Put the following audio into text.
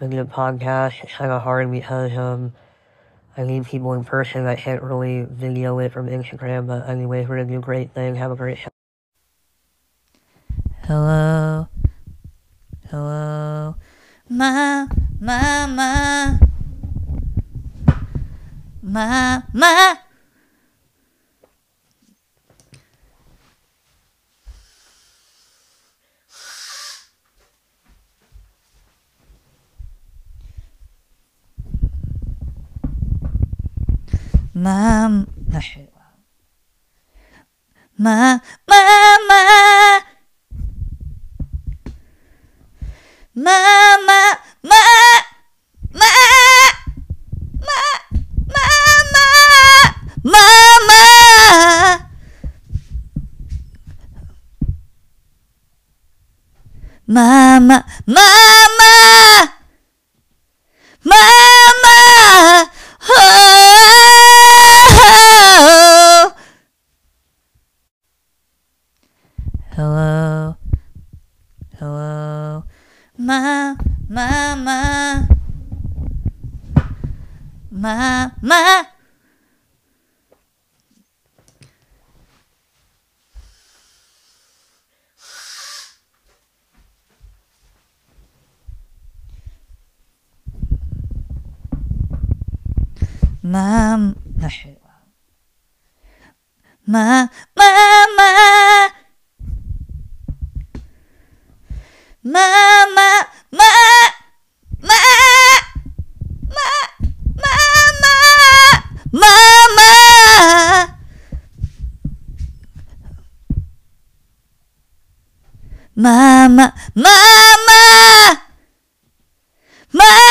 making a podcast. It's kind of hard because um, I need people in person. I can't really video it from Instagram. But anyway, we're gonna do a great thing. Have a great show. Hello. Hello. Ma, ma, ma. Ma, ma. Mom. Ma, mama, mama, mama, mama, mama, mama. Hello. Hello. Ma, ma, ma. Ma, ma. ما ما حلوة 妈妈妈妈妈妈妈妈妈，妈妈妈妈妈。